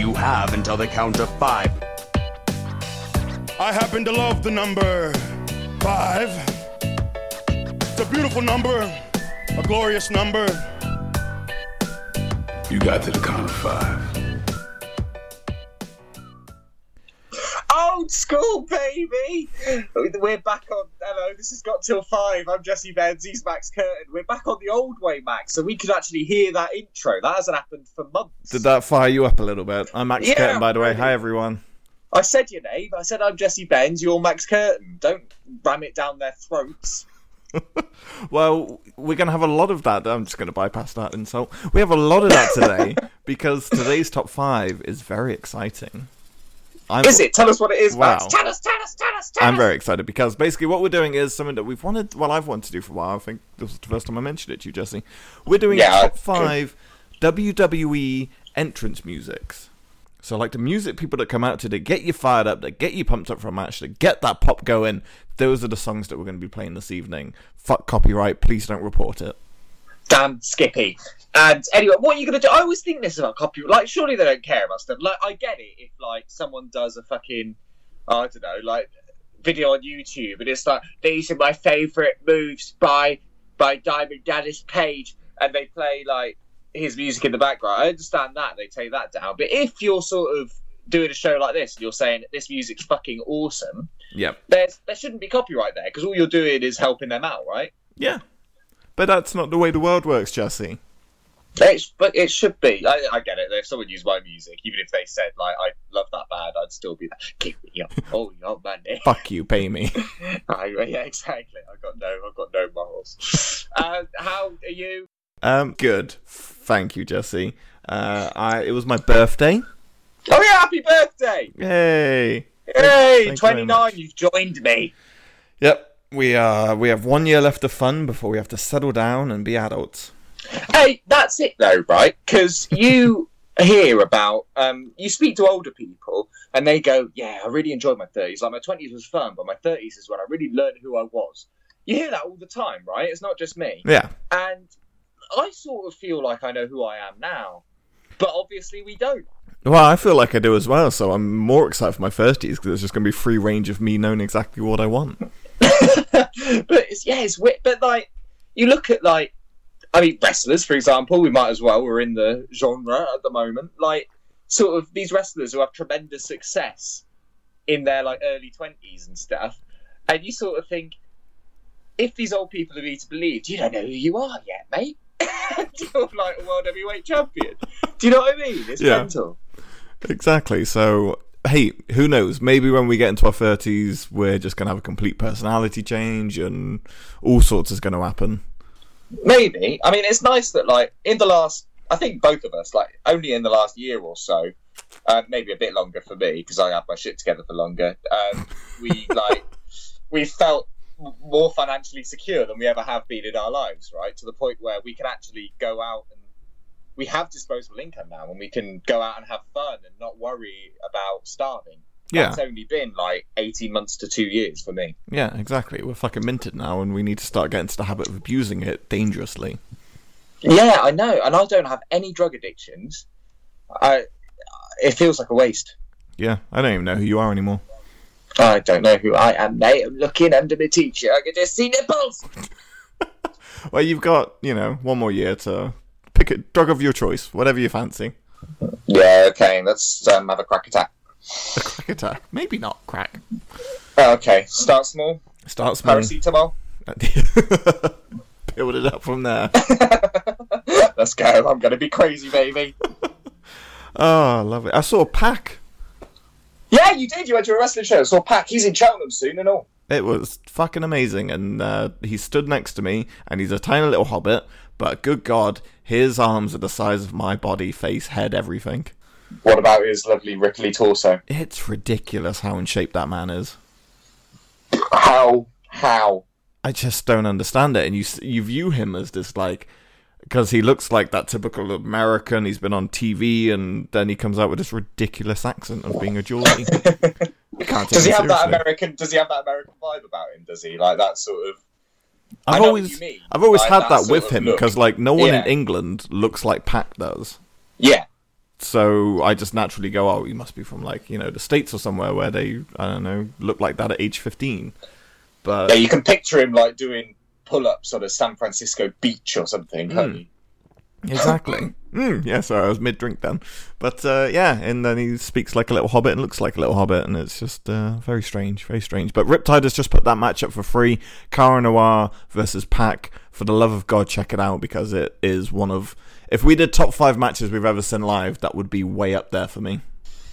You have until the count of five. I happen to love the number five. It's a beautiful number, a glorious number. You got to the count of five. School, baby! We're back on. Hello, this has got till five. I'm Jesse Benz, he's Max Curtin. We're back on the old way, Max, so we could actually hear that intro. That hasn't happened for months. Did that fire you up a little bit? I'm Max Yeah, Curtin, by the way. Hi, everyone. I said your name. I said I'm Jesse Benz, you're Max Curtin. Don't ram it down their throats. Well, we're going to have a lot of that. I'm just going to bypass that insult. We have a lot of that today because today's top five is very exciting. I'm, Is it? Tell us what it is, Wow. Max. Tell us, tell us, tell us, tell I'm us. very excited because basically what we're doing is something that we've wanted, well, I've wanted to do for a while. I think this was the first time I mentioned it to you, Jesse. We're doing Yeah, top five WWE entrance musics. So, like the music people that come out to, that get you fired up, that get you pumped up for a match, that get that pop going. Those are the songs that we're going to be playing this evening. Fuck copyright, please don't report it. Damn Skippy. And anyway, what are you gonna do? I always think this about copyright. Like, surely they don't care about stuff. Like, I get it if like someone does a fucking, I don't know, like video on YouTube, and it's like these are my favourite moves by by Diamond Dallas Page, and they play like his music in the background. I understand that they take that down, but if you're sort of doing a show like this and you're saying this music's fucking awesome, Yep. there's there shouldn't be copyright there because all you're doing is helping them out, right? Yeah. But that's not the way the world works, Jesse. It's, but it should be. I, I get it. If someone used my music, even if they said like I love that band, I'd still be like, give me your oh your money. Fuck you, pay me. I, yeah, exactly. I got no, I've got no morals. uh, how are you? um, good. Thank you, Jesse. Uh, I it was my birthday. Oh yeah, happy birthday! Yay! Hey, thank twenty nine. You've joined me. Yep. We uh we have one year left of fun before we have to settle down and be adults. Hey, that's it though, right? Because you hear about, um, you speak to older people and they go, "Yeah, I really enjoyed my thirties. Like my twenties was fun, but my thirties is when I really learned who I was." You hear that all the time, right? It's not just me. Yeah. And I sort of feel like I know who I am now, but obviously we don't. Well, I feel like I do as well, so I'm more excited for my firsties because it's just going to be free range of me knowing exactly what I want. but it's yeah, it's weird. But like, you look at like, I mean, wrestlers, for example, we might as well. We're in the genre at the moment. Like, sort of these wrestlers who have tremendous success in their like early twenties and stuff, and you sort of think, if these old people are to be believed, you don't know who you are yet, mate. You're like a world heavyweight champion. Do you know what I mean? It's Yeah. mental. Exactly. So, hey, who knows? Maybe when we get into our 30s, we're just going to have a complete personality change and all sorts is going to happen. Maybe. I mean, it's nice that like in the last, I think both of us, like only in the last year or so, uh, maybe a bit longer for me because I have my shit together for longer. Um, we like we felt more financially secure than we ever have been in our lives, right? To the point where we can actually go out and we have disposable income now, and we can go out and have fun and not worry about starving. Yeah. That's only been like eighteen months to two years for me. Yeah, exactly. We're fucking minted now and we need to start getting to the habit of abusing it dangerously. Yeah, I know, and I don't have any drug addictions. I, it feels like a waste. Yeah, I don't even know who you are anymore. I don't know who I am, mate. I'm looking under my teacher. I can just see nipples. Well, you've got, you know, one more year to pick a drug of your choice, whatever you fancy. Yeah, okay. Let's um, have a crack attack. A crack attack. Maybe not crack. Oh, okay, start small. Start small. Paracetamol. Build it up from there. Let's go. I'm gonna be crazy, baby. Oh, I love it. I saw Pac. yeah, you did. You went to a wrestling show. Saw Pac. He's in Cheltenham soon and all. It was fucking amazing, and uh, he stood next to me, and he's a tiny little hobbit, but good God, his arms are the size of my body, face, head, everything. What about his lovely ripply torso? It's ridiculous how in shape that man is. How? How? I just don't understand it, and you you view him as this like because he looks like that typical American. He's been on TV, and then he comes out with this ridiculous accent of being a Geordie. You can't take Does he have that. American? Does he have that American vibe about him? Does he like that sort of? I've always I've always had that that with him because like no one Yeah. in England looks like Pac does. Yeah, so I just naturally go, oh, you must be from like you know the states or somewhere where they I don't know look like that at age fifteen. But Yeah, you can picture him like doing pull-ups on a San Francisco beach or something, can't hmm. you? Exactly. Mm, yeah, sorry, I was mid drink then. But uh, yeah, and then he speaks like a little hobbit and looks like a little hobbit, and it's just uh, very strange, very strange. But Riptide has just put that match up for free Kara Noir versus Pac. For the love of God, check it out because it is one of. If we did top five matches we've ever seen live, that would be way up there for me.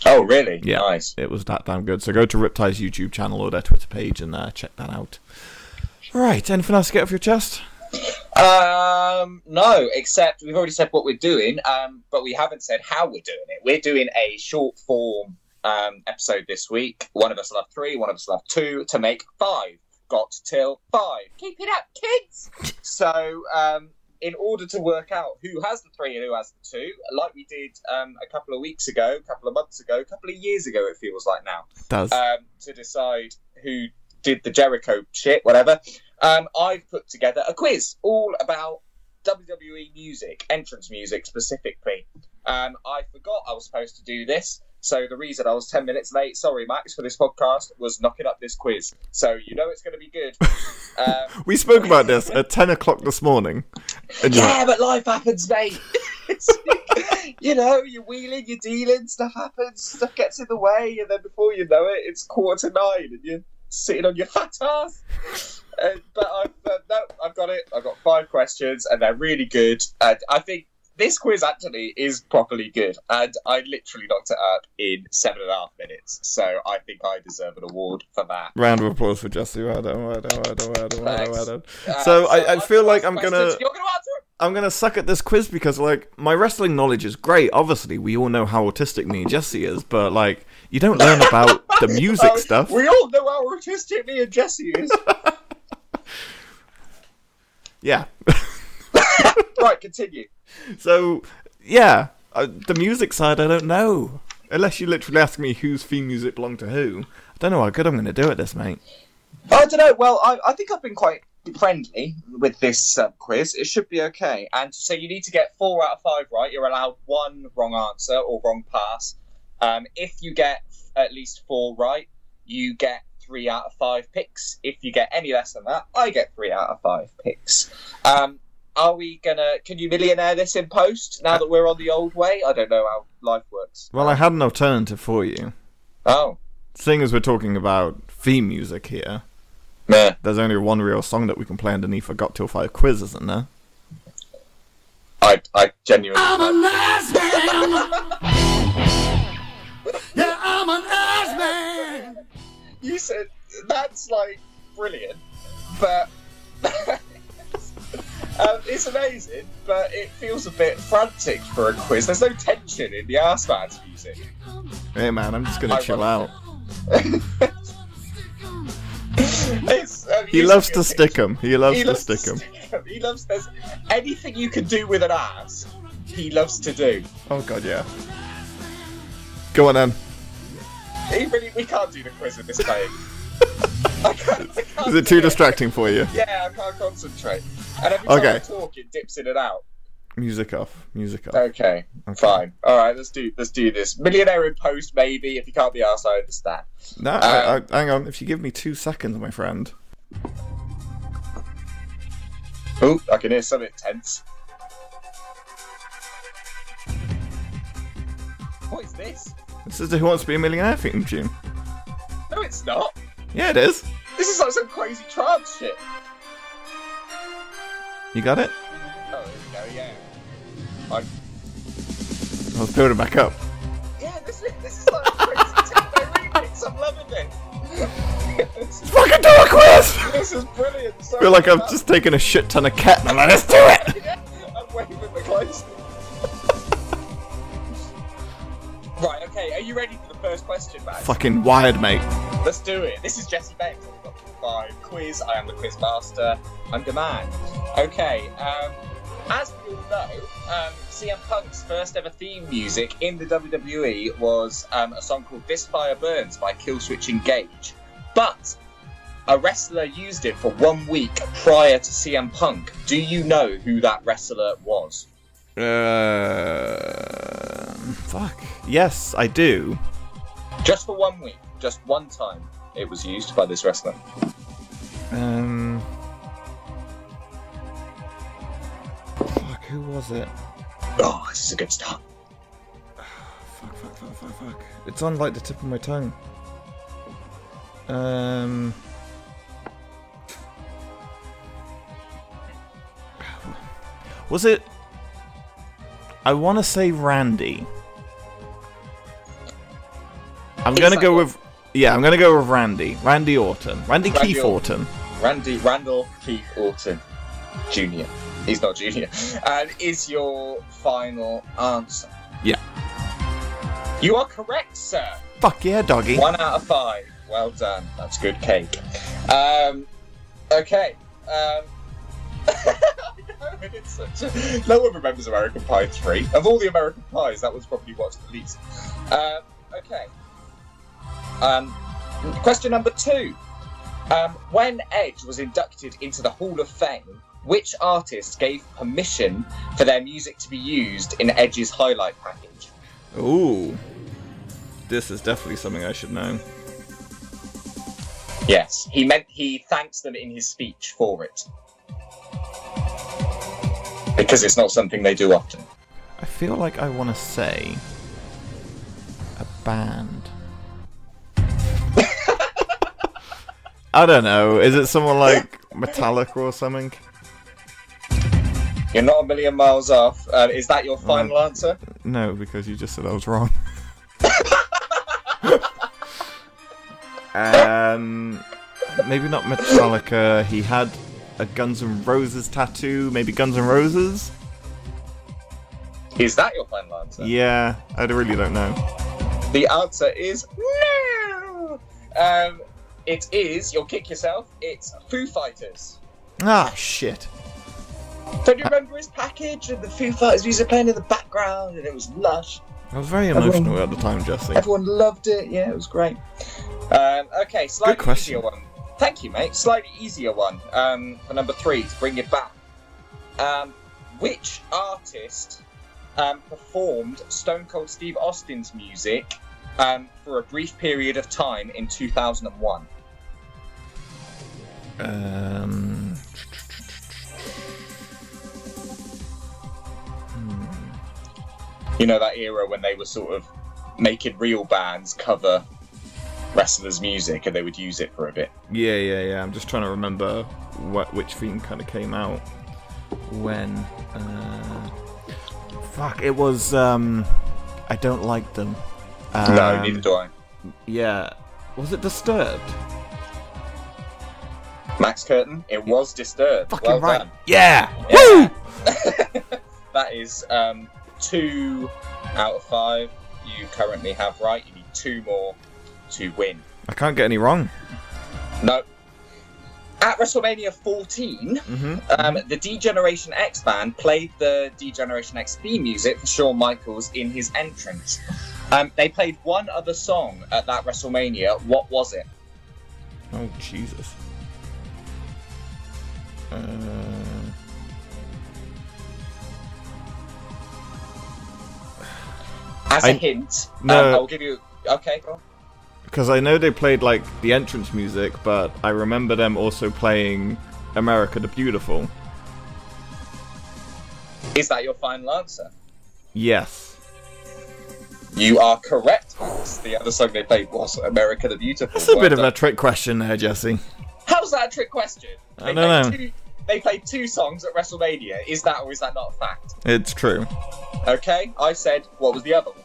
Oh, really? Yeah, Nice. it was that damn good. So go to Riptide's YouTube channel or their Twitter page and uh, check that out. Right, anything else to get off your chest? Um, no, except we've already said what we're doing, um, but we haven't said how we're doing it. We're doing a short form um, episode this week. One of us will have three, one of us will have two to make five. Got till five. Keep it up, kids. so, um, in order to work out who has the three and who has the two, like we did um, a couple of weeks ago, a couple of months ago, a couple of years ago, it feels like now Does um, to decide who did the Jericho shit, whatever. Um, I've put together a quiz all about WWE music, entrance music specifically. Um, I forgot I was supposed to do this, so the reason I was 10 minutes late, sorry, Max, for this podcast, was knocking up this quiz. So you know it's going to be good. Um, we spoke about this at ten o'clock this morning. Yeah, but life happens, mate. you know, you're wheeling, you're dealing, stuff happens, stuff gets in the way, and then before you know it, it's quarter to nine, and you're sitting on your fat ass. Uh, but I've uh, no, I've got it. I've got five questions, and they're really good. And I think this quiz actually is properly good, and I literally knocked it up in seven and a half minutes. So I think I deserve an award for that. Round of applause for Jesse. Well done, well done, well done, well done, well done, well done. Uh, So I, I I've feel like I'm gonna. You're gonna answer? I'm gonna suck at this quiz because like my wrestling knowledge is great. Obviously, we all know how autistic me and Jesse is, but like you don't learn about the music Oh, stuff. We all know how autistic me and Jesse is. Yeah. right, continue. So yeah, uh, the music side I don't know. Unless you literally ask me whose theme music belonged to who, I don't know how good I'm gonna do at this, mate. I don't know. Well, I, I think I've been quite friendly with this uh, quiz. It should be okay. And so you need to get four out of five right. You're allowed one wrong answer or wrong pass. Um, if you get at least four right, you get three out of five picks. If you get any less than that, I get three out of five picks. Um, are we gonna? Can you millionaire this in post now that we're on the old way? I don't know how life works. Well, I had an alternative for you. Oh, Seeing as we're talking about theme music here, meh. there's only one real song that we can play underneath a Got Till 5 quiz, isn't there? I I genuinely. I'm a nice man. yeah, I'm a nice man. You said that's like brilliant, but um, it's amazing, but it feels a bit frantic for a quiz. There's no tension in the Ass Man's music. Hey man, I'm just gonna I chill out. Um, He loves to stick 'em. He loves He to loves stick 'em. stick 'em. He loves. There's anything you can do with an ass. He loves to do. Oh god, yeah. Go on then. He really, we can't do the quiz with this playing. I can't, I can't Is it too distracting for you? Yeah, I can't concentrate. And every time Okay. I talk, it dips in and out. Music off. Music off. Okay, I'm fine. All right, let's do let's do this. Millionaire in post, maybe. If you can't be asked, I understand. No, Uh, I, I, hang on. If you give me two seconds, my friend. Oh, I can hear something tense. What is this? This is the Who Wants to Be a Millionaire theme tune. No, it's not. Yeah, it is. This is like some crazy trance shit. You got it? Oh, there we go. Yeah. I, I was building back up. yeah, this is this is like a crazy techno remix. I'm loving it. this, is, Fucking do a quiz! this is brilliant. I feel like I've just taken a shit ton of cat and I'm like, let's do it! I'm waving the clothes. Okay, are you ready for the first question, Max? Fucking wired, mate. Let's do it. This is Jesse Bates on the Five quiz. I am the quiz master. I'm the man. Okay, um, as we all know, um, CM Punk's first ever theme music in the WWE was um, a song called This Fire Burns by Killswitch Engage. But a wrestler used it for one week prior to CM Punk. Do you know who that wrestler was? Uh, Fuck. Yes, I do. Just for one week, just one time, it was used by this wrestler. Um. Fuck, who was it? Oh, this is a good start. Fuck, fuck, fuck, fuck, fuck. It's on like the tip of my tongue. Um. Was it? I want to say Randy. I'm gonna go with. Yeah, I'm gonna go with Randy. Randy Orton. Randy, Randy Keith Orton. Orton. Randy Randall Keith Orton Jr. He's not junior. And is your final answer? Yeah. You are correct, sir. Fuck yeah, doggy. One out of five. Well done. That's good cake. Um, okay. Um, a- no one remembers American Pie 3. Of all the American Pies, that was probably watched the least. Um, okay. Um, question number two. Um, when Edge was inducted into the Hall of Fame, which artist gave permission for their music to be used in Edge's highlight package? Ooh. This is definitely something I should know. Yes, he meant he thanks them in his speech for it. Because it's not something they do often. I feel like I want to say a band. I don't know. Is it someone like Metallica or something? You're not a million miles off. Uh, is that your final answer? No, because you just said I was wrong. um, maybe not Metallica. He had a Guns N' Roses tattoo. Maybe Guns N' Roses. Is that your final answer? Yeah, I really don't know. The answer is no. Um, it is. You'll kick yourself. It's Foo Fighters. Ah, shit. Don't you remember his package and the Foo Fighters music playing in the background, and it was lush. I was very emotional at the time, Jesse. Everyone loved it. Yeah, it was great. Um, okay, slightly question. easier one. Thank you, mate. Slightly easier one. Um, for number three, to bring it back. Um, which artist um, performed Stone Cold Steve Austin's music um, for a brief period of time in 2001? Um, You know that era when they were sort of making real bands cover wrestlers' music, and they would use it for a bit. yeah, yeah, yeah. I'm just trying to remember what which theme kind of came out when. Uh, fuck, it was. Um, I don't like them. Um, no, neither do I. Yeah, was it Disturbed? Max Curtin. It was Disturbed. Fucking well right. done. Yeah. Yeah. that is um, two out of five. You currently have right. You need two more to win. I can't get any wrong. No. At WrestleMania 14, um, the D Generation X band played the D Generation X theme music for Shawn Michaels in his entrance. Um, they played one other song at that WrestleMania. What was it? Oh Jesus. Uh, As I- a hint, No. um, I'll give you. Okay, go on. Because I know they played like the entrance music, but I remember them also playing America the Beautiful. Is that your final answer? Yes. You are correct. The other song they played was America the Beautiful. That's a Well bit of a trick question there, Jesse. How's that a trick question? I don't know. Two, they played two songs at WrestleMania. Is that or is that not a fact? It's true. Okay, I said what was the other one?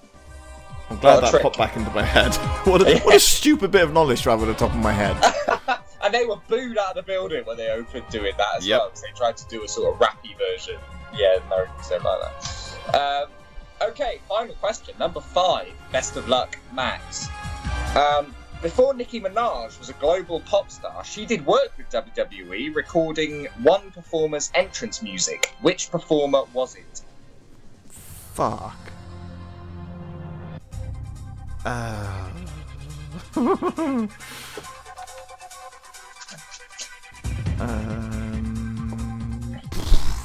I'm glad that trick. popped back into my head. what, a, what a stupid bit of knowledge to have at the top of my head. And they were booed out of the building when they opened doing that as Yep. well. they tried to do a sort of rappy version. Yeah, Americans don't like that. Um, okay, final question, number five. Best of luck, Max. Um, before Nicki Minaj was a global pop star, she did work with WWE, recording one performer's entrance music. Which performer was it? Fuck. Uh... um,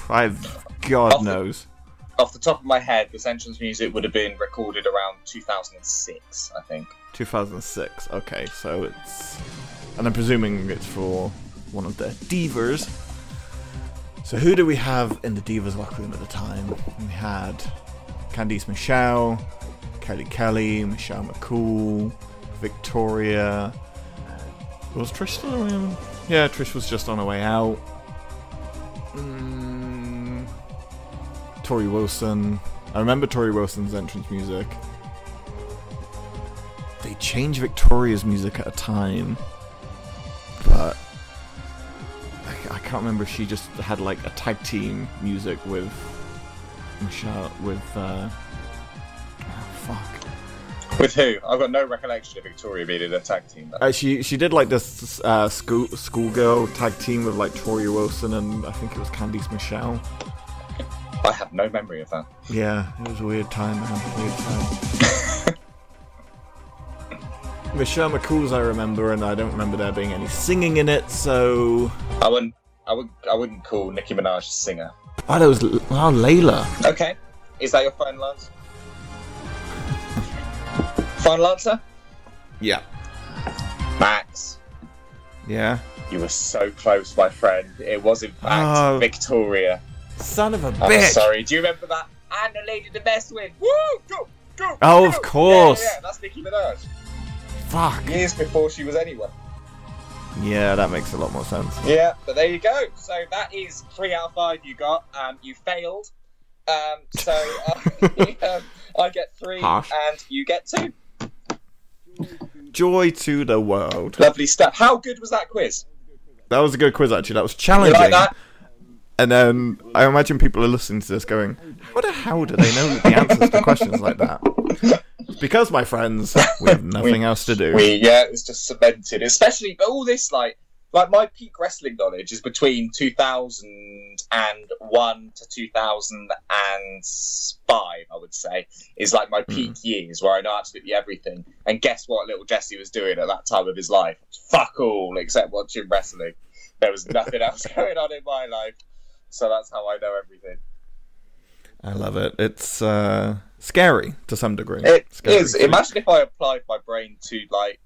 I've God Off the- knows. off the top of my head, this entrance music would have been recorded around 2006, I think. 2006. Okay, so it's. And I'm presuming it's for one of the divas. So who do we have in the divas locker room at the time? We had Candice Michelle, Kelly Kelly, Michelle McCool, Victoria. Was Trish still around? Yeah, Trish was just on her way out. Mm, Torrie Wilson. I remember Torrie Wilson's entrance music. They changed Victoria's music at a time, but I, I can't remember if she just had like a tag team music with Michelle with uh. With who? I've got no recollection of Victoria being in a tag team. Uh, she she did like this uh, school schoolgirl tag team with like Torrie Wilson and I think it was Candice Michelle. I have no memory of that. Yeah, it was a weird time, man. Weird time. Michelle McCool's I remember, and I don't remember there being any singing in it. So, I wouldn't. I would. I wouldn't call Nicki Minaj a singer. oh, there was oh Layla. Okay. Is that your final answer? Final answer? Yeah, Max. yeah. You were so close, my friend. It was in fact Oh. Victoria. Son of a I'm bitch. sorry. Do you remember that? And the lady to mess with. Woo! Go! Go! Oh, go! of course. Yeah, yeah, that's Nicki Minaj. Fuck. Years before she was anyone. Yeah, that makes a lot more sense. Yeah, but there you go. So that is three out of five you got. Um, you failed. Um, so uh, um, I get three, Harsh. and you get two. Joy to the world. Lovely stuff. How good was that quiz? That was a good quiz, actually. That was You challenging. like that? And then I imagine people are listening to this going, How the hell do they know the answers to questions like that? It's because, my friends, we have nothing else to do. We yeah, it's just cemented. Especially but all this like like my peak wrestling knowledge is between two thousand and one to two thousand and five, I would say, is like my peak years where I know absolutely everything. And guess what little Jesse was doing at that time of his life? Fuck all except watching wrestling. There was nothing else going on in my life. So that's how I know everything. I love it. It's uh, scary to some degree. It Scary is. Imagine if I applied my brain to like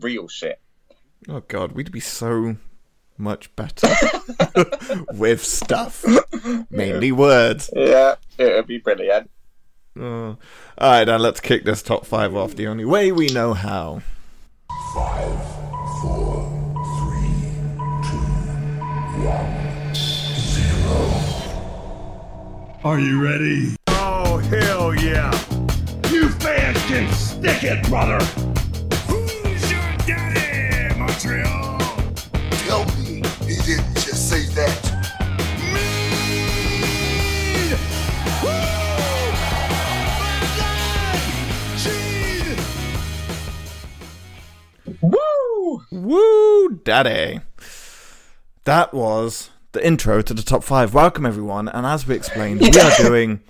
real shit. Oh god, we'd be so much better with stuff. Mainly words. Yeah, it would be brilliant. Oh. Alright, now let's kick this top five off the only way we know how. Five, four, three, two, one, zero. Are you ready? Oh, hell yeah. You fans can stick it, brother. Who's your daddy, Montreal? Tell me he didn't just say that. Woo! Woo, daddy. That was the intro to the top five. Welcome, everyone. And as we explained, we are doing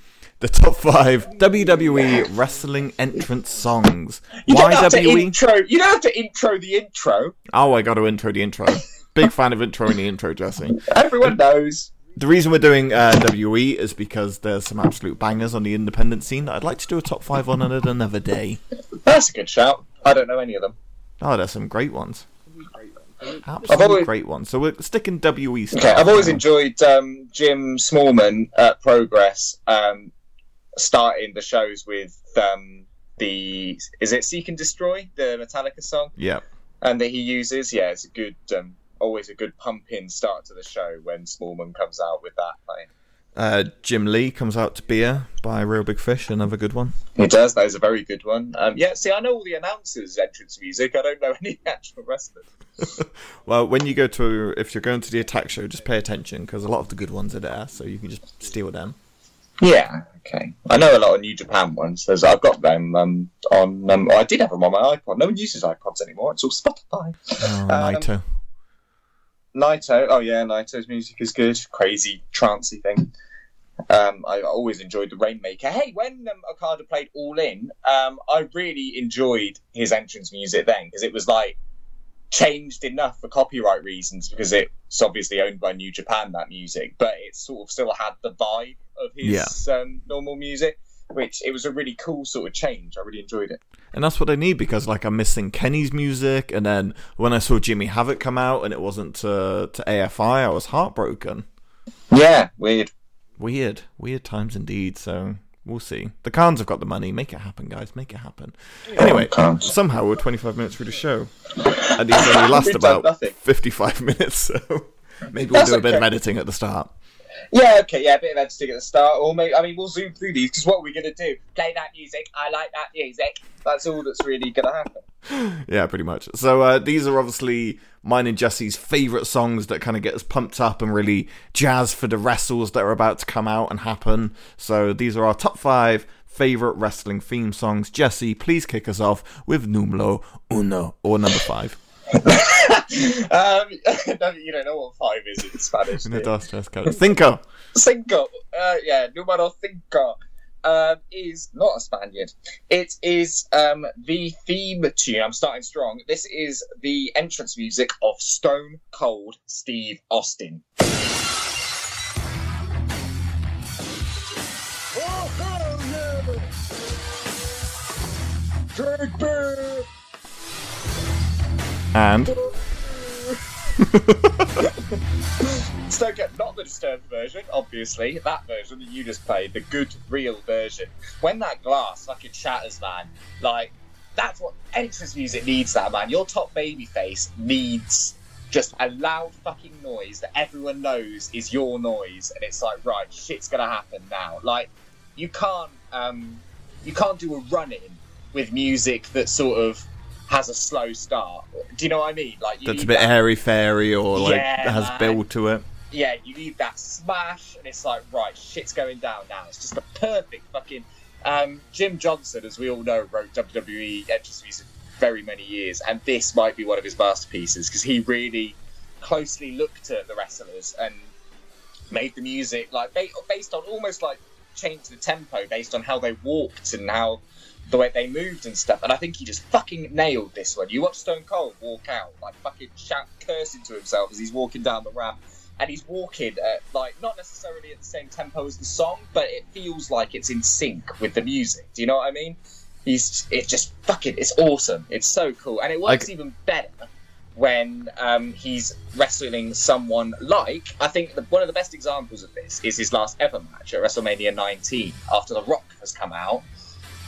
the top five WWE wrestling entrance songs. You Why don't have to intro. You don't have to intro the intro. Oh, I got to intro the intro. Big fan of introing the intro, Jesse. Everyone knows. The reason we're doing uh, WE is because there's some absolute bangers on the independent scene that I'd like to do a top five on at another day. That's a good shout. I don't know any of them. Oh, there's some great ones. Absolutely always- great ones. So we're sticking WE stuff. Okay, I've always enjoyed um, Jim Smallman at Progress um, starting the shows with um, the is it Seek and Destroy the Metallica song, Yeah. and that he uses. Yeah, it's a good, um, always a good pump in start to the show when Smallman comes out with that playing. Uh, Jim Lee comes out to Beer by Real Big Fish, another good one. He does. That is a very good one. Um, yeah, see, I know all the announcers' entrance music. I don't know any actual wrestlers. Well, when you go to, if you're going to the attack show, just pay attention because a lot of the good ones are there, so you can just steal them. Yeah, okay. I know a lot of New Japan ones. There's, I've got them um, on. Um, oh, I did have them on my iPod. No one uses iPods anymore. It's all Spotify. Oh, Um, Naito. Naito. Oh yeah, Naito's music is good. Crazy trancey thing. Um, I always enjoyed the Rainmaker. Hey, when um, Okada played All In, um, I really enjoyed his entrance music then because it was like changed enough for copyright reasons because it's obviously owned by New Japan that music, but it sort of still had the vibe of his um, normal music, which it was a really cool sort of change. I really enjoyed it. And that's what I need because like I'm missing Kenny's music, and then when I saw Jimmy Havoc come out and it wasn't to to AFI, I was heartbroken. Yeah, weird. Weird, weird times indeed. So we'll see. The Khans have got the money. Make it happen, guys. Make it happen. Anyway, somehow we're 25 minutes through the show, and these only last about nothing. 55 minutes. So maybe we'll That's do a bit of editing at the start. Yeah, okay, yeah, a bit of editing at the start, or maybe I mean we'll zoom through these because what are we're gonna do? Play that music. I like that music. That's all that's really gonna happen. Yeah, pretty much. So uh, these are obviously mine and Jesse's favourite songs that kind of get us pumped up and really jazz for the wrestles that are about to come out and happen. So these are our top five favourite wrestling theme songs. Jesse, please kick us off with numero uno or number five. um, you don't know what five is in Spanish. do No dos, tres, cuatro. Cinco. Cinco, uh, yeah, numero cinco, um, is not a Spaniard. It is um, the theme tune. I'm starting strong. This is the entrance music of Stone Cold Steve Austin. And Stone Cold, not the disturbed version, obviously. That version that you just played, the good, real version. When that glass fucking shatters, man, like that's what entrance music needs. That man, your top baby face needs just a loud fucking noise that everyone knows is your noise, and it's like, right, shit's gonna happen now. Like, you can't, um, you can't do a run in with music that sort of has a slow start. Do you know what I mean? Like, you that's a bit that- airy fairy or like Yeah, has man. build to it. yeah, you need that smash, and it's like, right, shit's going down now. It's just the perfect fucking. Um, Jim Johnson, as we all know, wrote WWE entrance music for very many years, and this might be one of his masterpieces because he really closely looked at the wrestlers and made the music like based on almost like changed the tempo based on how they walked and how the way they moved and stuff. And I think he just fucking nailed this one. You watch Stone Cold walk out, like fucking shout, cursing to himself as he's walking down the ramp. And he's walking at, like, not necessarily at the same tempo as the song, but it feels like it's in sync with the music. Do you know what I mean? He's, it's just fucking, it's awesome. It's so cool. And it works I- even better when um, he's wrestling someone like I think the, one of the best examples of this is his last ever match at WrestleMania 19 after The Rock has come out.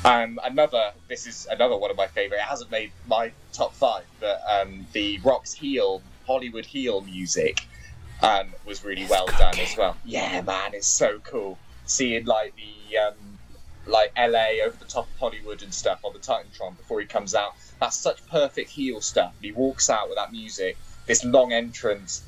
Um, another this is another one of my favorite. It hasn't made my top five, but um, the Rock's heel Hollywood heel music um, was really well done as well. Yeah, man, it's so cool seeing like the um, like LA over the top of Hollywood and stuff on the Titantron before he comes out. That's such perfect heel stuff. He walks out with that music, this long entrance,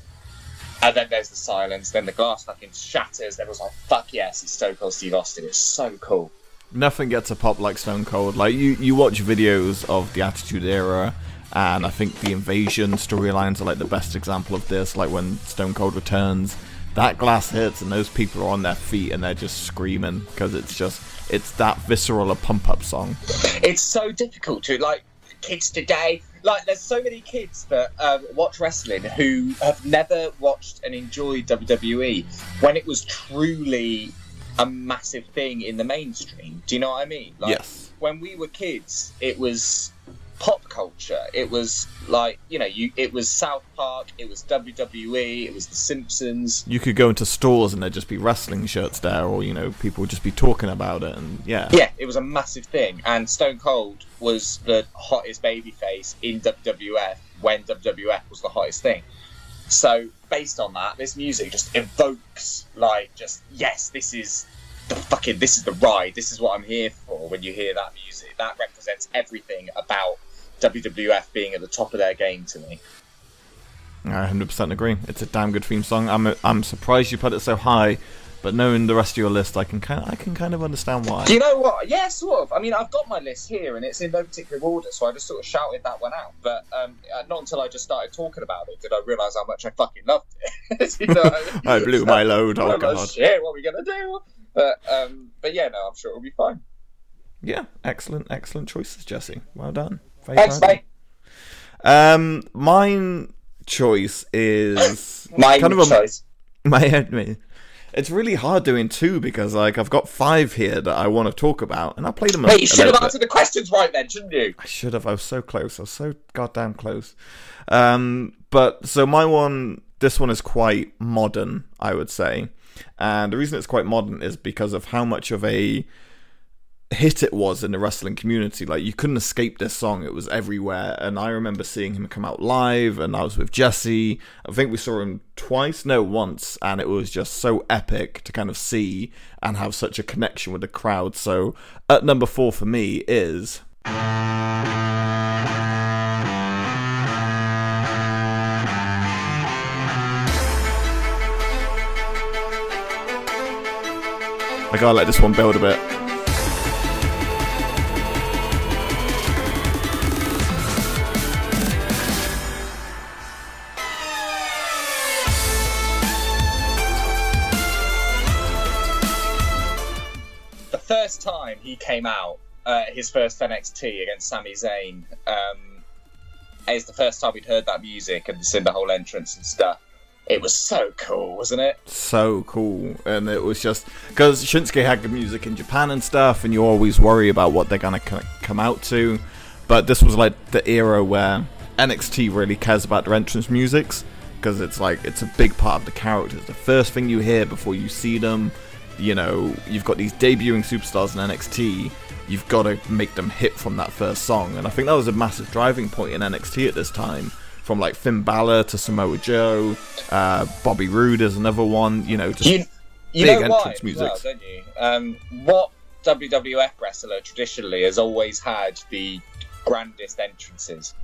and then there's the silence. Then the glass fucking shatters. Everyone's like, "Fuck yes, it's Stone Cold Steve Austin." It's so cool. Nothing gets a pop like Stone Cold. Like you, you watch videos of the Attitude Era, and I think the Invasion storylines are like the best example of this. Like when Stone Cold returns, that glass hits, and those people are on their feet and they're just screaming because it's just it's that visceral a pump up song. It's so difficult to like kids today. Like, there's so many kids that um, watch wrestling who have never watched and enjoyed WWE when it was truly a massive thing in the mainstream. Do you know what I mean? Like, Yes. When we were kids, it was pop culture. It was like you know, you it was South Park, it was WWE, it was The Simpsons. You could go into stores and there'd just be wrestling shirts there, or you know, people would just be talking about it, and yeah, Yeah, it was a massive thing, and Stone Cold was the hottest babyface in WWF when WWF was the hottest thing. So, based on that, this music just evokes like, just yes, this is the fucking, this is the ride. This is what I'm here for. When you hear that music, that represents everything about WWF being at the top of their game to me. I 100% agree. It's a damn good theme song. I'm I'm surprised you put it so high, but knowing the rest of your list, I can kind I can kind of understand why. Do you know what? Yeah, sort of. I mean, I've got my list here, and it's in no particular order, so I just sort of shouted that one out. But um, uh, not until I just started talking about it did I realise how much I fucking loved it. you know I, blew my load. Oh like, god. shit, what are we gonna do? But um, but yeah, no, I'm sure it'll be fine. Yeah, excellent, excellent choices, Jesse. Well done. Very Thanks, mate. Um, mine choice is My kind of a, choice. my enemy. It's really hard doing two because like I've got five here that I want to talk about, and I played them. a- Wait, you should have little bit. answered the questions right then, shouldn't you? I should have. I was so close. I was so goddamn close. Um, but so my one, this one is quite modern, I would say, and the reason it's quite modern is because of how much of a hit it was in the wrestling community. Like you couldn't escape this song; it was everywhere. And I remember seeing him come out live, and I was with Jesse. I think we saw him twice, no, once, and it was just so epic to kind of see and have such a connection with the crowd. So at number four for me is. I gotta let this one build a bit. First time he came out, uh, his first NXT against Sami Zayn, um, is the first time we'd heard that music and seen the whole entrance and stuff. It was so cool, wasn't it? so cool and it was just because shinsuke had good music in japan and stuff and you always worry about what they're gonna come out to but this was like the era where nxt really cares about their entrance musics because it's like it's a big part of the characters the first thing you hear before you see them you know you've got these debuting superstars in nxt you've got to make them hit from that first song and i think that was a massive driving point in nxt at this time from like Finn Balor to Samoa Joe, uh, Bobby Roode is another one. You know, just You, you big know entrance music. well, don't you? Um, what WWF wrestler traditionally has always had the grandest entrances?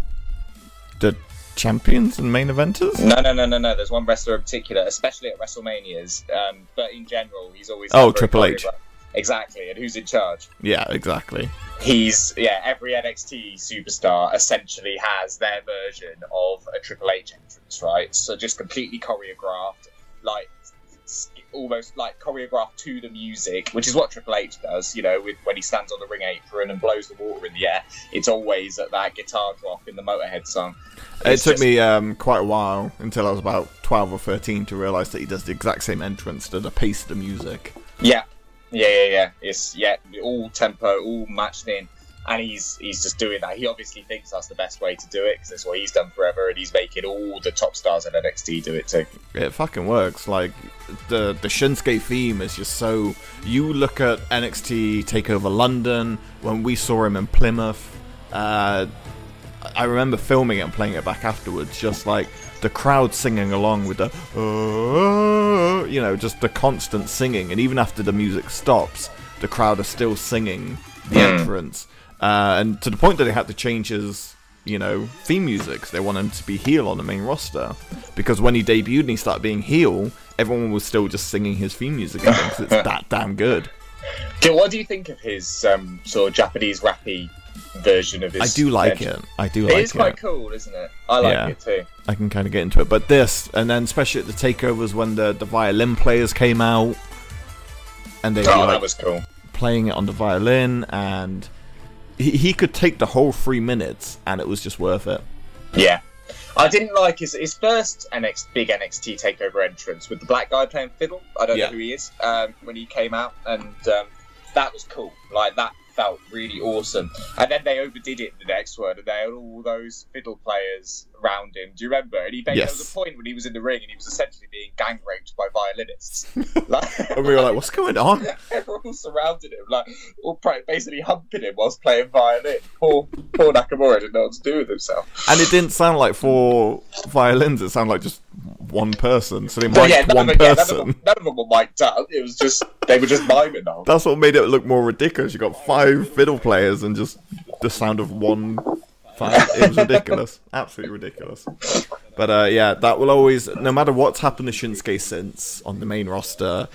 the champions and main eventers. No, no, no, no, no. There's one wrestler in particular, especially at WrestleManias, um, but in general, he's always Oh, Triple H. Exactly, and who's in charge? Yeah, exactly. he's yeah every NXT superstar essentially has their version of a Triple H entrance, right? So just completely choreographed, like almost like choreographed to the music, which is what Triple H does. You know, with when he stands on the ring apron and blows the water in the air, it's always at that guitar drop in the Motorhead song. It took just- me um, quite a while until I was about twelve or thirteen to realize that he does the exact same entrance to the pace of the music. Yeah, yeah, yeah, yeah. It's yeah, all tempo, all matched in, and he's he's just doing that. He obviously thinks that's the best way to do it because that's what he's done forever, and he's making all the top stars at NXT do it too. It fucking works. Like the the Shinsuke theme is just so. You look at NXT Takeover London when we saw him in Plymouth. Uh, I remember filming it and playing it back afterwards. Just like the crowd singing along with the, uh, you know, just the constant singing, and even after the music stops, the crowd are still singing the entrance, uh, and to the point that they had to change his you know, theme music. They want him to be heel on the main roster because when he debuted and he started being heel, everyone was still just singing his theme music because it's that damn good. Do- What do you think of his um, sort of Japanese rappy version of his? I do like it. I do like It like is quite cool, isn't it? I like Yeah. it too. I can kind of get into it, but this, and then especially at the takeovers when the the violin players came out, and they were Oh, like that was cool. playing it on the violin, and he, he could take the whole three minutes, and it was just worth it. Yeah. I didn't like his his first NXT big NXT takeover entrance with the black guy playing fiddle. I don't Yeah. know who he is. Um, when he came out, and um, that was cool. Like that felt really awesome. And then they overdid it in the next one, and they had all those fiddle players around him. Do you remember? And he made, there was a point when he was in the ring and he was essentially being gang raped by violinists. like, And we were like, "What's going on?" Everyone surrounded him, like all basically humping him whilst playing violin. Poor, poor Nakamura didn't know what to do with himself. And it didn't sound like four violins; it sounded like just one person. So they mic'd yeah, none one of, them, yeah none, of person. them, none of them were mic'd up. It was just they were just miming them. That's what made it look more ridiculous. You got five fiddle players and just the sound of one. Five. It was ridiculous, absolutely ridiculous. But uh, yeah, that will always, no matter what's happened to Shinsuke since on the main roster,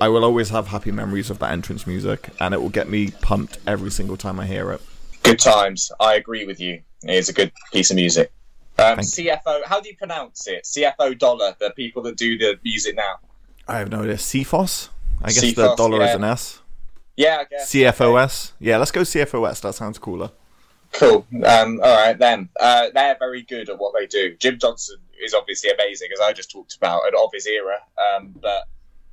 I will always have happy memories of that entrance music, and it will get me pumped every single time I hear it. Good times. I agree with you. It is a good piece of music. Um, CFO. How do you pronounce it? CFO dollar. The people that do the music now. I have no idea. CFOS? I guess the CFOS, dollar is an S. Yeah, I guess. CFOS? Yeah, let's go CFOS. That sounds cooler. Cool. Um, all right then. Uh, they're very good at what they do. Jim Johnson is obviously amazing, as I just talked about, and of his era. Um, but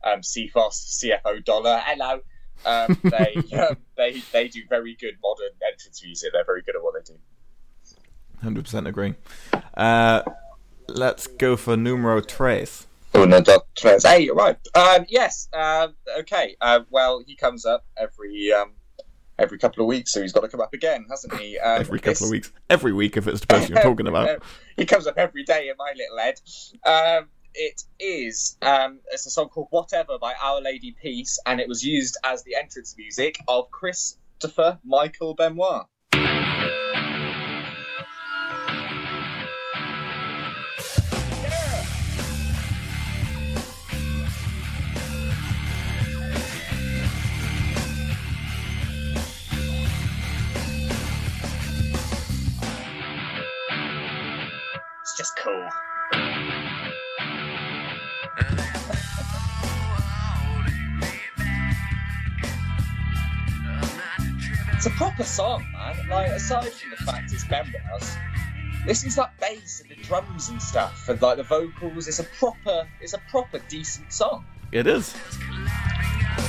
um, CFOS, CFO Dollar, hello. Um, they um, they they do very good modern entrance music. They're very good at what they do. Hundred percent agree. Uh, let's go for numero tres. Uno, dos, tres. Hey, you're right. Um, yes. Um, okay. Uh, well, he comes up every um, every couple of weeks, so he's got to come up again, hasn't he? Um, Every couple this- of weeks. Every week, if it's the person you're talking about. he comes up every day in my little head. Um, it is um, it's a song called "Whatever" by Our Lady Peace, and it was used as the entrance music of Christopher Michael Benoit. It's just cool. It's a proper song, man. Like, aside from the fact it's Benoit's, this is that bass and the drums and stuff, and like the vocals. It's a proper, it's a proper decent song. It is.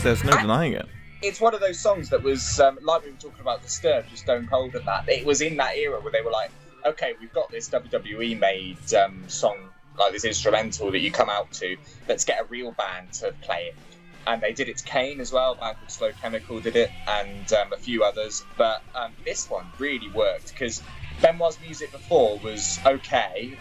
There's no denying it. It's one of those songs that was um, like we were talking about Disturbed, just Stone Cold, and that. It was in that era where they were like, okay, we've got this WWE made um, song, like this instrumental that you come out to. Let's get a real band to play it. And they did it to Kane as well. A band called Slow Chemical did it, and um, a few others. But um, this one really worked because Benoit's music before was okay.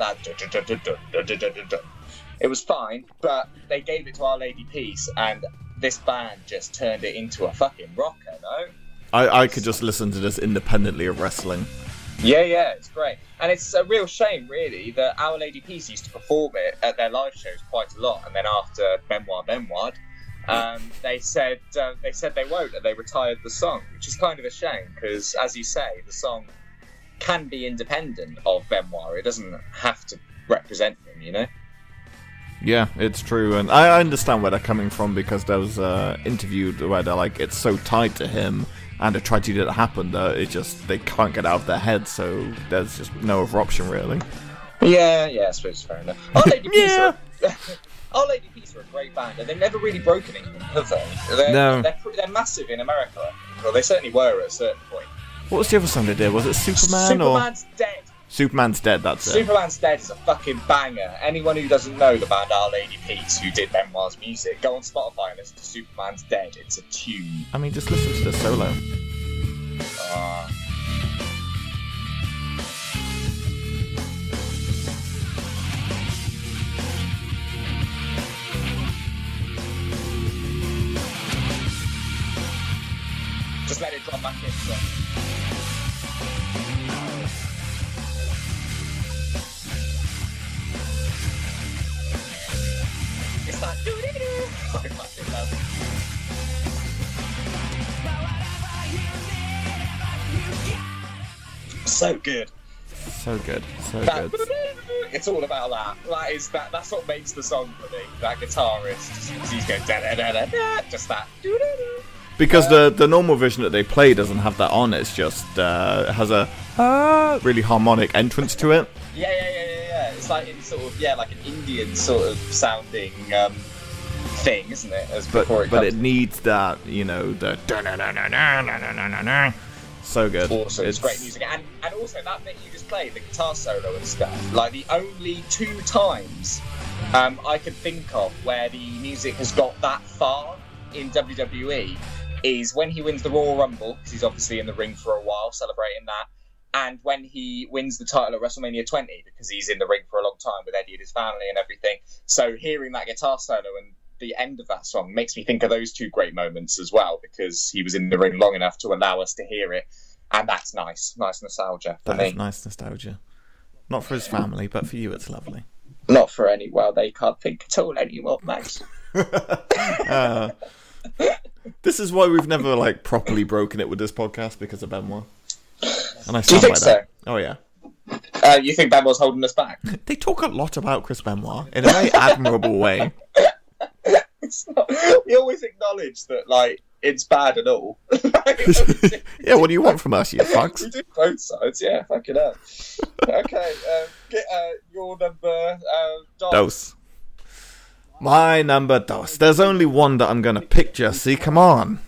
It was fine, but they gave it to Our Lady Peace, and this band just turned it into a fucking rocker, no? I, I could just listen to this independently of wrestling. Yeah, yeah, it's great. And it's a real shame, really, that Our Lady Peace used to perform it at their live shows quite a lot, and then after Benoit Benoit, um, they said uh, they said they won't, and they retired the song, which is kind of a shame because, as you say, the song can be independent of Benoit. It doesn't have to represent them, you know. Yeah, it's true, and I understand where they're coming from because there was uh, interview where they're like, it's so tied to him, and a tragedy that happened that it just they can't get out of their head, so there's just no other option really. Yeah, yeah, I suppose fair enough. Our Lady Peace, Yeah. are, Our Lady Peace are a great band, and they've never really broken England, have they? They're, No. they're, they're massive in America. Well, they certainly were at a certain point. What was the other song they did? Was it Superman or Superman's dead. Superman's Dead? That's it. Superman's Dead is a fucking banger. Anyone who doesn't know the band Our Lady Peace, who did Benoit's music, go on Spotify and listen to Superman's Dead. It's a tune. I mean, just listen to the solo. Uh, just let it drop back in. So. So good. So good, so That, good. it's all about that. That is that. That's what makes the song for me. That guitarist, he's going da da da da da. Just that. Because the the normal version that they play doesn't have that on. It's just uh, it has a uh, really harmonic entrance to it. Yeah, yeah, yeah, yeah, It's like sort of yeah, like an Indian sort of sounding um, thing, isn't it? As but it but it needs that you know the so good. Also, it's, great music, and and also that bit you just played, the guitar solo and stuff. Like the only two times um, I can think of where the music has got that far in WWE is when he wins the Royal Rumble, because he's obviously in the ring for a while celebrating that, and when he wins the title at WrestleMania 20, because he's in the ring for a long time with Eddie and his family and everything. So hearing that guitar solo and the end of that song makes me think of those two great moments as well, because he was in the ring long enough to allow us to hear it. And that's nice, nice nostalgia for That me. is nice nostalgia. Not for his family, but for you, it's lovely. Not for any. Well, they can't think at all anymore, Max. Uh, this is why we've never like properly broken it with this podcast because of Benoit. And I Do you think so? that. Oh yeah. Uh, you think Ben was holding us back? They talk a lot about Chris Benoit in a very admirable way. Not, we always acknowledge that, like, it's bad and all. yeah, what do you want from us, you fucks? we do both sides, yeah. Fucking hell. okay, um, get uh, your number. Uh, Dom. Dose. My number dos. There's only one that I'm gonna pick, Jesse. Come on.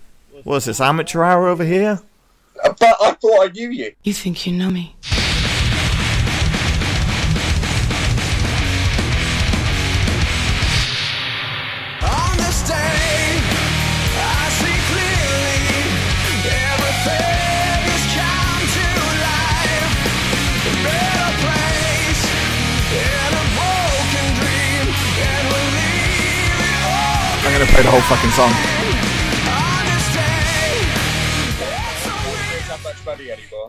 What's this amateur hour over here? But I thought I knew you. You think you know me? On this day, I see clearly everything has come to life. A better place in a broken dream, and we'll leave it all I'm gonna play the whole fucking song.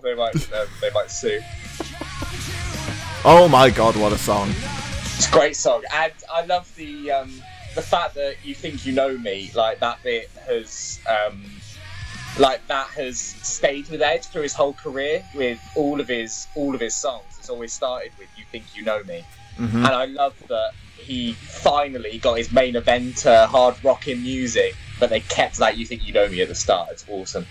They might, um, they might sue. Oh my god, what a song. It's a great song, and I love the um, the fact that you think you know me. Like that bit has, um, like that has stayed with Ed through his whole career with all of his all of his songs. It's always started with "You think you know me," and I love that he finally got his main eventer hard rocking music, but they kept that "You think you know me" at the start. It's awesome.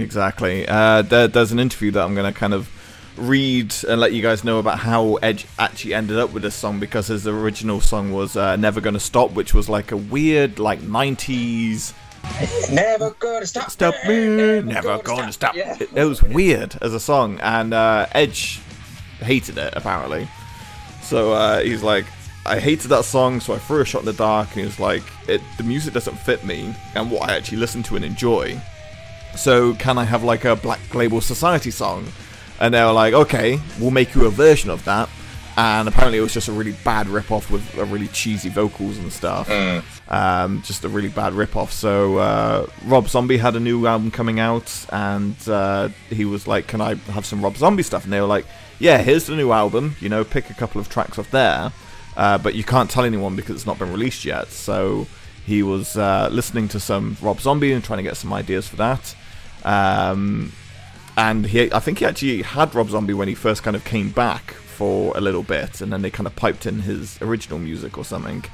Exactly. Uh, there, there's an interview that I'm going to kind of read and let you guys know about how Edge actually ended up with this song because his original song was uh, "Never Gonna Stop," which was like a weird like '90s Never gonna stop. "Stop me, never gonna stop." Yeah. It, it was weird as a song, and uh, Edge hated it apparently. So uh, he's like, I hated that song, so I threw a shot in the dark, and he was like, it, the music doesn't fit me and what I actually listen to and enjoy. So can I have like a Black Label Society song? And they were like, okay, we'll make you a version of that. And apparently it was just a really bad rip-off with uh, really cheesy vocals and stuff. Um, just a really bad rip-off. So uh, Rob Zombie had a new album coming out, and uh, he was like, "Can I have some Rob Zombie stuff?" And they were like, "Yeah, here's the new album. You know, pick a couple of tracks off there, uh, but you can't tell anyone because it's not been released yet." So he was uh, listening to some Rob Zombie and trying to get some ideas for that. Um, and he, I think he actually had Rob Zombie when he first kind of came back for a little bit, and then they kind of piped in his original music or something.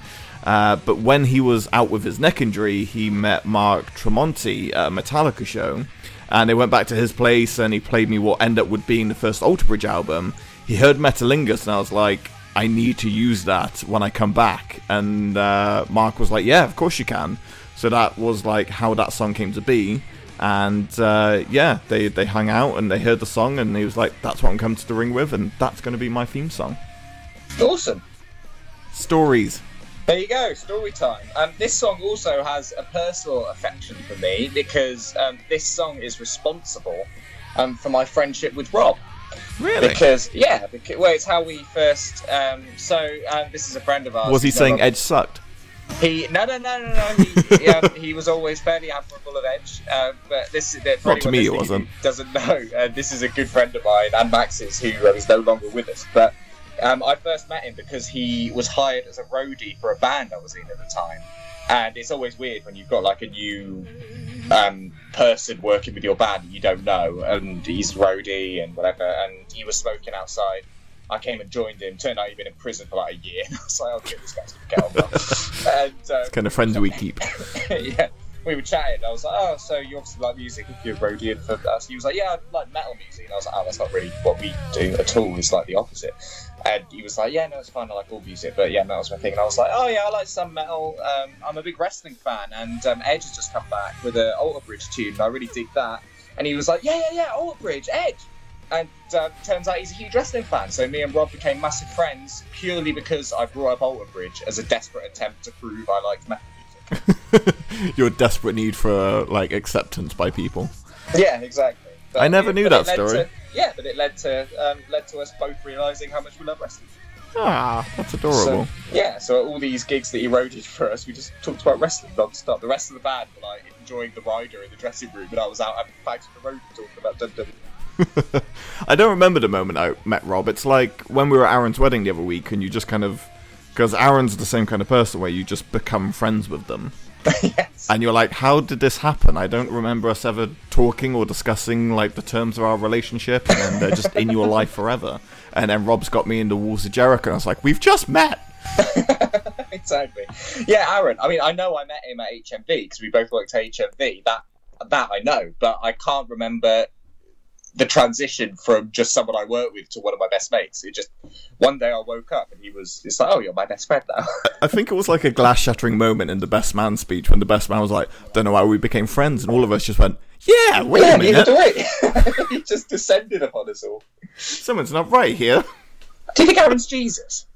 Uh, but when he was out with his neck injury, he met Mark Tremonti at a Metallica show, and they went back to his place, and he played me what ended up with being the first Alter Bridge album. He heard Metalingus, and I was like, I need to use that when I come back. And uh, Mark was like, Yeah, of course you can. So that was like how that song came to be. And uh, yeah, they they hung out and they heard the song, and he was like, "That's what I'm coming to the ring with, and that's going to be my theme song." Awesome. Stories. There you go, story time. Um, this song also has a personal affection for me because um, this song is responsible um, for my friendship with Rob. Really? Because yeah, because, well, it's how we first. Um, so um, this is a friend of ours. Was he saying Edge sucked? He no no no no no. He, he, um, he was always fairly admirable of Edge, uh, but this is Not to me, it wasn't. Doesn't know. Uh, this is a good friend of mine and Max's who uh, is no longer with us. But um, I first met him because he was hired as a roadie for a band I was in at the time, and it's always weird when you've got like a new um, person working with your band that you don't know, and he's roadie and whatever, and he was smoking outside. I came and joined him. Turned out he'd been in prison for like a year. I was like, "Oh, okay, this guy's gonna get on well." and um, Kind of friends we keep. yeah, we were chatting. I was like, "Oh, so you obviously like music? if You're a roadie for us." He was like, "Yeah, I like metal music." And I was like, "Oh, that's not really what we do at all. It's like the opposite." And he was like, "Yeah, no, it's fine. I like all music, but yeah, metal's my thing." And I was like, "Oh yeah, I like some metal. Um, I'm a big wrestling fan, and um, Edge has just come back with an Alter Bridge tune. And I really dig that." And he was like, "Yeah, yeah, yeah, Alter Bridge, Edge." And uh, turns out he's a huge wrestling fan. So me and Rob became massive friends purely because I brought up Alter Bridge as a desperate attempt to prove I liked metal music. Your desperate need for like acceptance by people. Yeah, exactly. But I never it- knew that story. To, yeah, but it led to um, led to us both realizing how much we love wrestling. Ah, that's adorable. So, yeah, so all these gigs that he eroded for us, we just talked about wrestling non-stop. The rest of the band were like enjoying the rider in the dressing room, and I was out having fags on the road talking about WWE. I don't remember the moment I met Rob. It's like when we were at Aaron's wedding the other week, and you just kind of because Aaron's the same kind of person where you just become friends with them. yes. And you're like, how did this happen? I don't remember us ever talking or discussing like the terms of our relationship, and then they're just in your life forever. And then Rob's got me into Walls of Jericho. And I was like, we've just met. exactly. Yeah, Aaron. I mean, I know I met him at HMV because we both worked at HMV. That that I know, but I can't remember the transition from just someone I work with to one of my best mates. It just one day I woke up and he was it's like, oh, you're my best friend now. I think it was like a glass shattering moment in the best man speech when the best man was like, "Don't know why we became friends," and all of us just went, "Yeah, wait yeah, a neither minute, do we. he just descended upon us all. someone's not right here." Do you think Aaron's Jesus?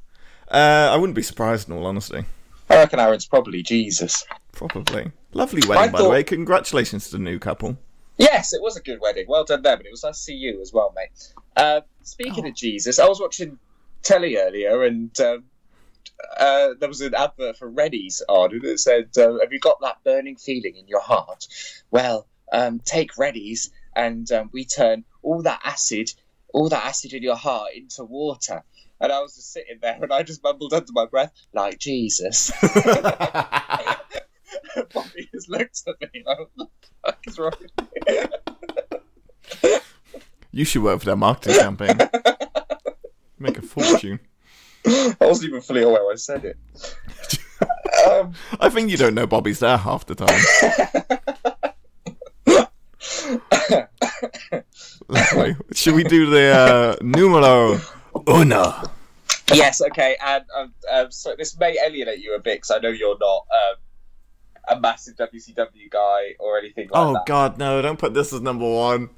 Uh, I wouldn't be surprised, in all honesty. I reckon Aaron's probably Jesus. Probably. Lovely wedding, by the way. Congratulations to the new couple. Yes, it was a good wedding. Well done them, and it was nice to see you as well, mate. Uh, speaking of Jesus, I was watching telly earlier, and um, uh, there was an advert for Rennie's on, and it said, uh, "Have you got that burning feeling in your heart? Well, um, take Rennie's, and um, we turn all that acid, all that acid in your heart into water." And I was just sitting there, and I just mumbled under my breath, like Jesus. Bobby just looked at me like, "What the fuck is wrong with you?" You should work for their marketing campaign. Make a fortune. I wasn't even fully aware I said it. um, I think you don't know Bobby's there half the time. Lovely. Should we do the uh, numero uno? yes, okay, and um, um, so this may alienate you a bit because I know you're not um, a massive WCW guy or anything like that. Oh that. God, no! Don't put this as number one.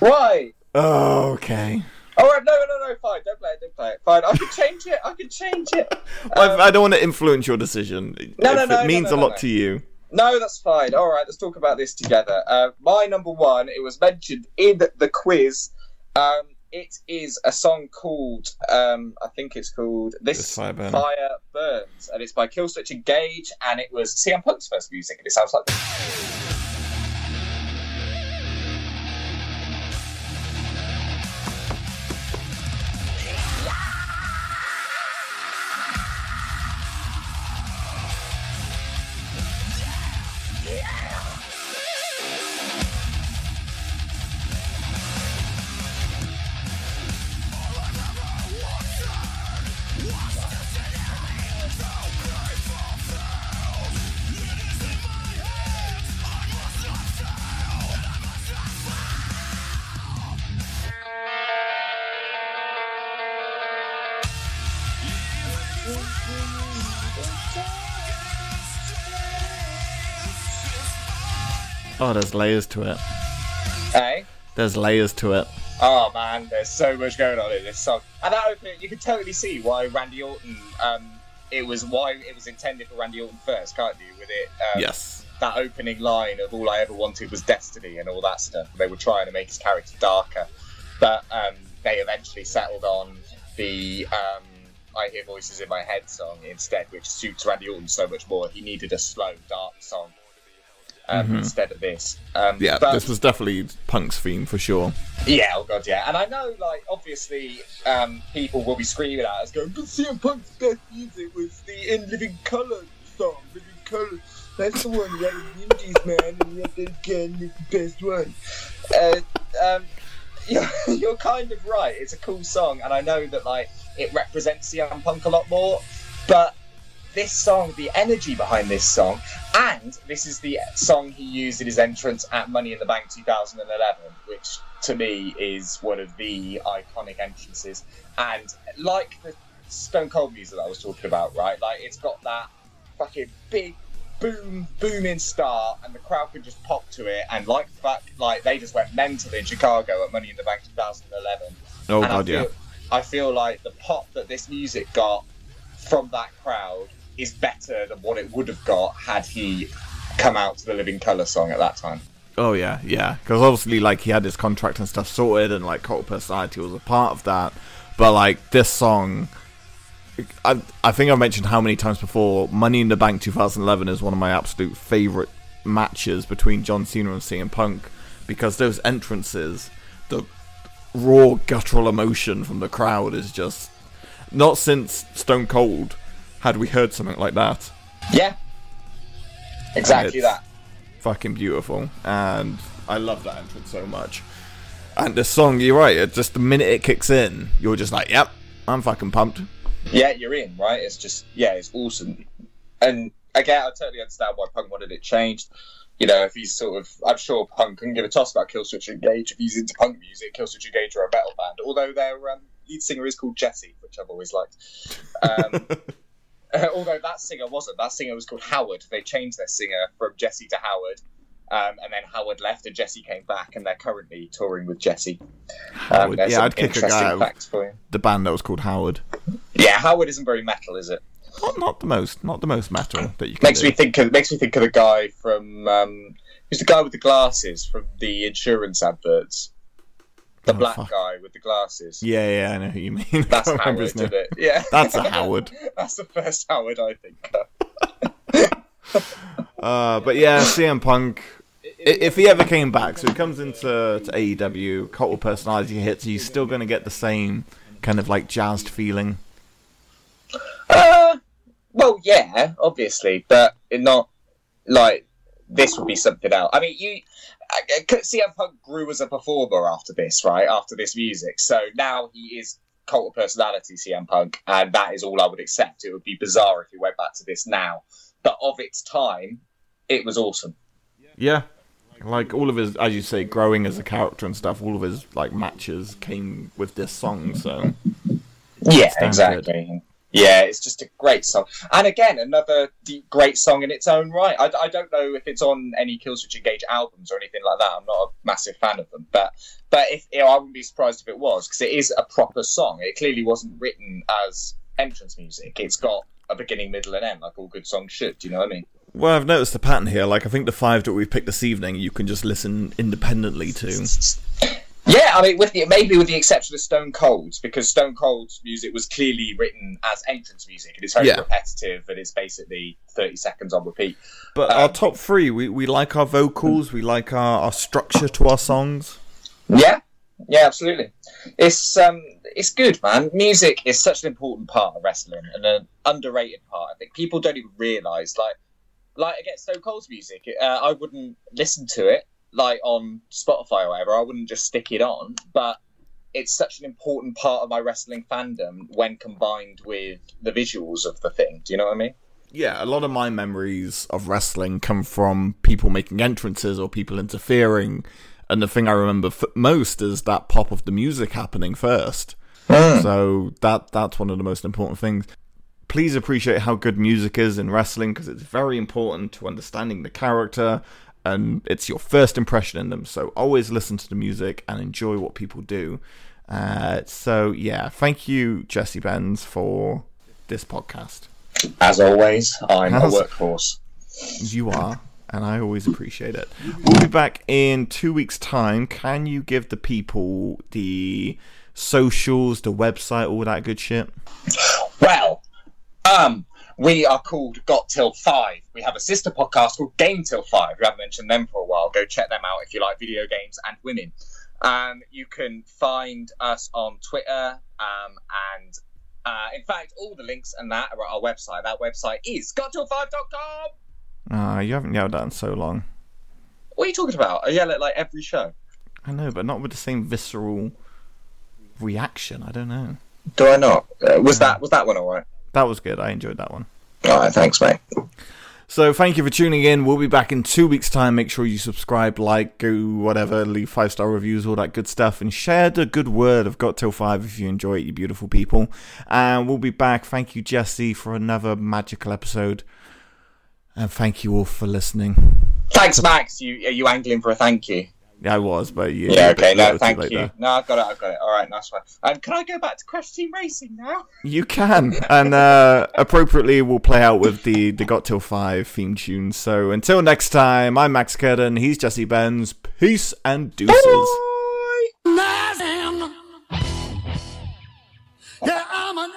Why? Oh, okay. All right, no, no, no, fine. Don't play it. Don't play it. Fine. I can change it. I can change it. I, I don't want to influence your decision. No, if no, no, it means no, a lot no. to you. No, that's fine. All right, let's talk about this together. Uh, my number one, it was mentioned in the quiz. Um, it is a song called, um, I think it's called "This, This Fire Burns." Fire Burns," and it's by Killswitch Engage, and it was CM Punk's first music, and it sounds like. There's layers to it. Hey. There's layers to it. Oh man, there's so much going on in this song, and that opening you can totally see why Randy Orton. Um, it was why it was intended for Randy Orton first, can't you? With it, um, Yes. that opening line of "All I ever wanted was destiny" and all that stuff. They were trying to make his character darker, but um, they eventually settled on the um, "I Hear Voices in My Head" song instead, which suits Randy Orton so much more. He needed a slow, dark song um, instead of this. Um, Yeah, but- this was definitely Punk's theme for sure. yeah, oh god, yeah. And I know, like, obviously, um, people will be screaming at us, going, "But CM Punk's best music was the In Living Colour song, Living Colour. That's the one that was Indies, man, and yet again is the best one." Uh, um, you're, you're kind of right. It's a cool song, and I know that like it represents CM Punk a lot more, but this song, the energy behind this song, and this is the song he used in his entrance at Money in the Bank 2011, which to me is one of the iconic entrances. And like the Stone Cold music that I was talking about, right? Like it's got that fucking big boom, booming start, and the crowd can just pop to it. And like the fact, like they just went mental in Chicago at Money in the Bank 2011. Oh And I god, yeah. I feel like the pop that this music got from that crowd is better than what it would have got had he come out to the Living Colour song at that time. Oh yeah, yeah. Because obviously, like he had his contract and stuff sorted, and like Cult Personality was a part of that. But like this song, I I think I've mentioned how many times before. Money in the Bank 2011 is one of my absolute favorite matches between John Cena and CM Punk because those entrances, the raw guttural emotion from the crowd is just not since Stone Cold had we heard something like that. Yeah, exactly that. fucking beautiful, and I love that entrance so much. And the song, you're right. It just the minute it kicks in, you're just like, "Yep, I'm fucking pumped." Yeah, you're in, right? It's just, yeah, it's awesome. And again, I totally understand why Punk wanted it changed. you know, if he's sort of, I'm sure Punk couldn't give a toss about Killswitch Engage if he's into punk music. Killswitch Engage are a metal band, although their um, lead singer is called Jesse, which I've always liked. Um, although that singer wasn't. That singer was called Howard. They changed their singer from Jesse to Howard. Um, and then Howard left, and Jesse came back, and they're currently touring with Jesse. Um, Howard. Yeah, I'd kick a guy out. facts for you. The band that was called Howard. Yeah, Howard isn't very metal, is it? Not, not the most, not the most metal that you can Makes do. me think of makes me think of the guy from um, who's the guy with the glasses from the insurance adverts. The Oh, black fuck. guy with the glasses. Yeah, yeah, I know who you mean. That's Howard, isn't it? Yeah. That's a Howard. That's the first Howard I think. Uh, but yeah, CM Punk. If he ever came back, so he comes into to AEW, cult of personality hits, he's still going to get the same kind of like jazzed feeling. Uh, well, yeah, obviously, but it's not like this would be something else. I mean, you I- CM Punk grew as a performer after this, right? After this music, so now he is cult of personality CM Punk, and that is all I would accept. It would be bizarre if he went back to this now, but of its time, it was awesome. Yeah, like all of his, as you say, growing as a character and stuff. All of his like matches came with this song, so Yeah, exactly. Yeah, it's just a great song. And again, another deep, great song in its own right. I, I don't know if it's on any Killswitch Engage albums or anything like that. I'm not a massive fan of them, but but if you know, I wouldn't be surprised if it was because it is a proper song. It clearly wasn't written as entrance music. It's got a beginning, middle, and end, like all good songs should. Do you know what I mean? Well, I've noticed the pattern here. Like, I think the five that we've picked this evening, you can just listen independently to. Yeah, I mean, with the, maybe with the exception of Stone Cold's, because Stone Cold's music was clearly written as entrance music, and it's very Yeah. repetitive, and it's basically thirty seconds on repeat. But Um, our top three, we, we like our vocals, we like our, our structure to our songs. Yeah, yeah, absolutely. It's um, it's good, man. Music is such an important part of wrestling and an underrated part. I think people don't even realize, like, like against Stone Cold's music, uh, I wouldn't listen to it like on Spotify or whatever. I wouldn't just stick it on, but it's such an important part of my wrestling fandom when combined with the visuals of the thing. Do you know what I mean? Yeah, a lot of my memories of wrestling come from people making entrances or people interfering. And the thing I remember f- most is that pop of the music happening first. Hmm. So that that's one of the most important things. Please appreciate how good music is in wrestling because it's very important to understanding the character and it's your first impression in them. So always listen to the music and enjoy what people do. Uh, so yeah, thank you, Jesse Benz, for this podcast. As always, I'm a How's- workhorse. You are, and I always appreciate it. We'll be back in two weeks' time. Can you give the people the socials, the website, all that good shit? Well, um, we are called Got Till Five. We have a sister podcast called Game Till Five. We haven't mentioned them for a while. Go check them out if you like video games and women. Um, you can find us on Twitter, um, and uh, in fact, all the links and that are at our website. That website is gottill5.com. Ah, you haven't yelled that in so long. What are you talking about? I yell at like every show. I know, but not with the same visceral reaction. I don't know. Do I not? Uh, was that was that one all right? That was good. I enjoyed that one. All right, thanks, mate. So thank you for tuning in. We'll be back in two weeks' time. Make sure you subscribe, like, go whatever, leave five star reviews, all that good stuff, and share the good word of Got Till Five if you enjoy it, you beautiful people. And we'll be back. Thank you, Jesse, for another magical episode. And thank you all for listening. Thanks, Max. You are you angling for a thank you? Yeah, I was, but you. Yeah, okay, no, thank late you. there. No, I've got it, I've got it. All right, nice one. Um, can I go back to Crash Team Racing now? You can, and uh, appropriately, we'll play out with the the Got Till Five theme tune. So until next time, I'm Max Curtin. He's Jesse Benz. Peace and deuces. Nothing. Yeah, I'm an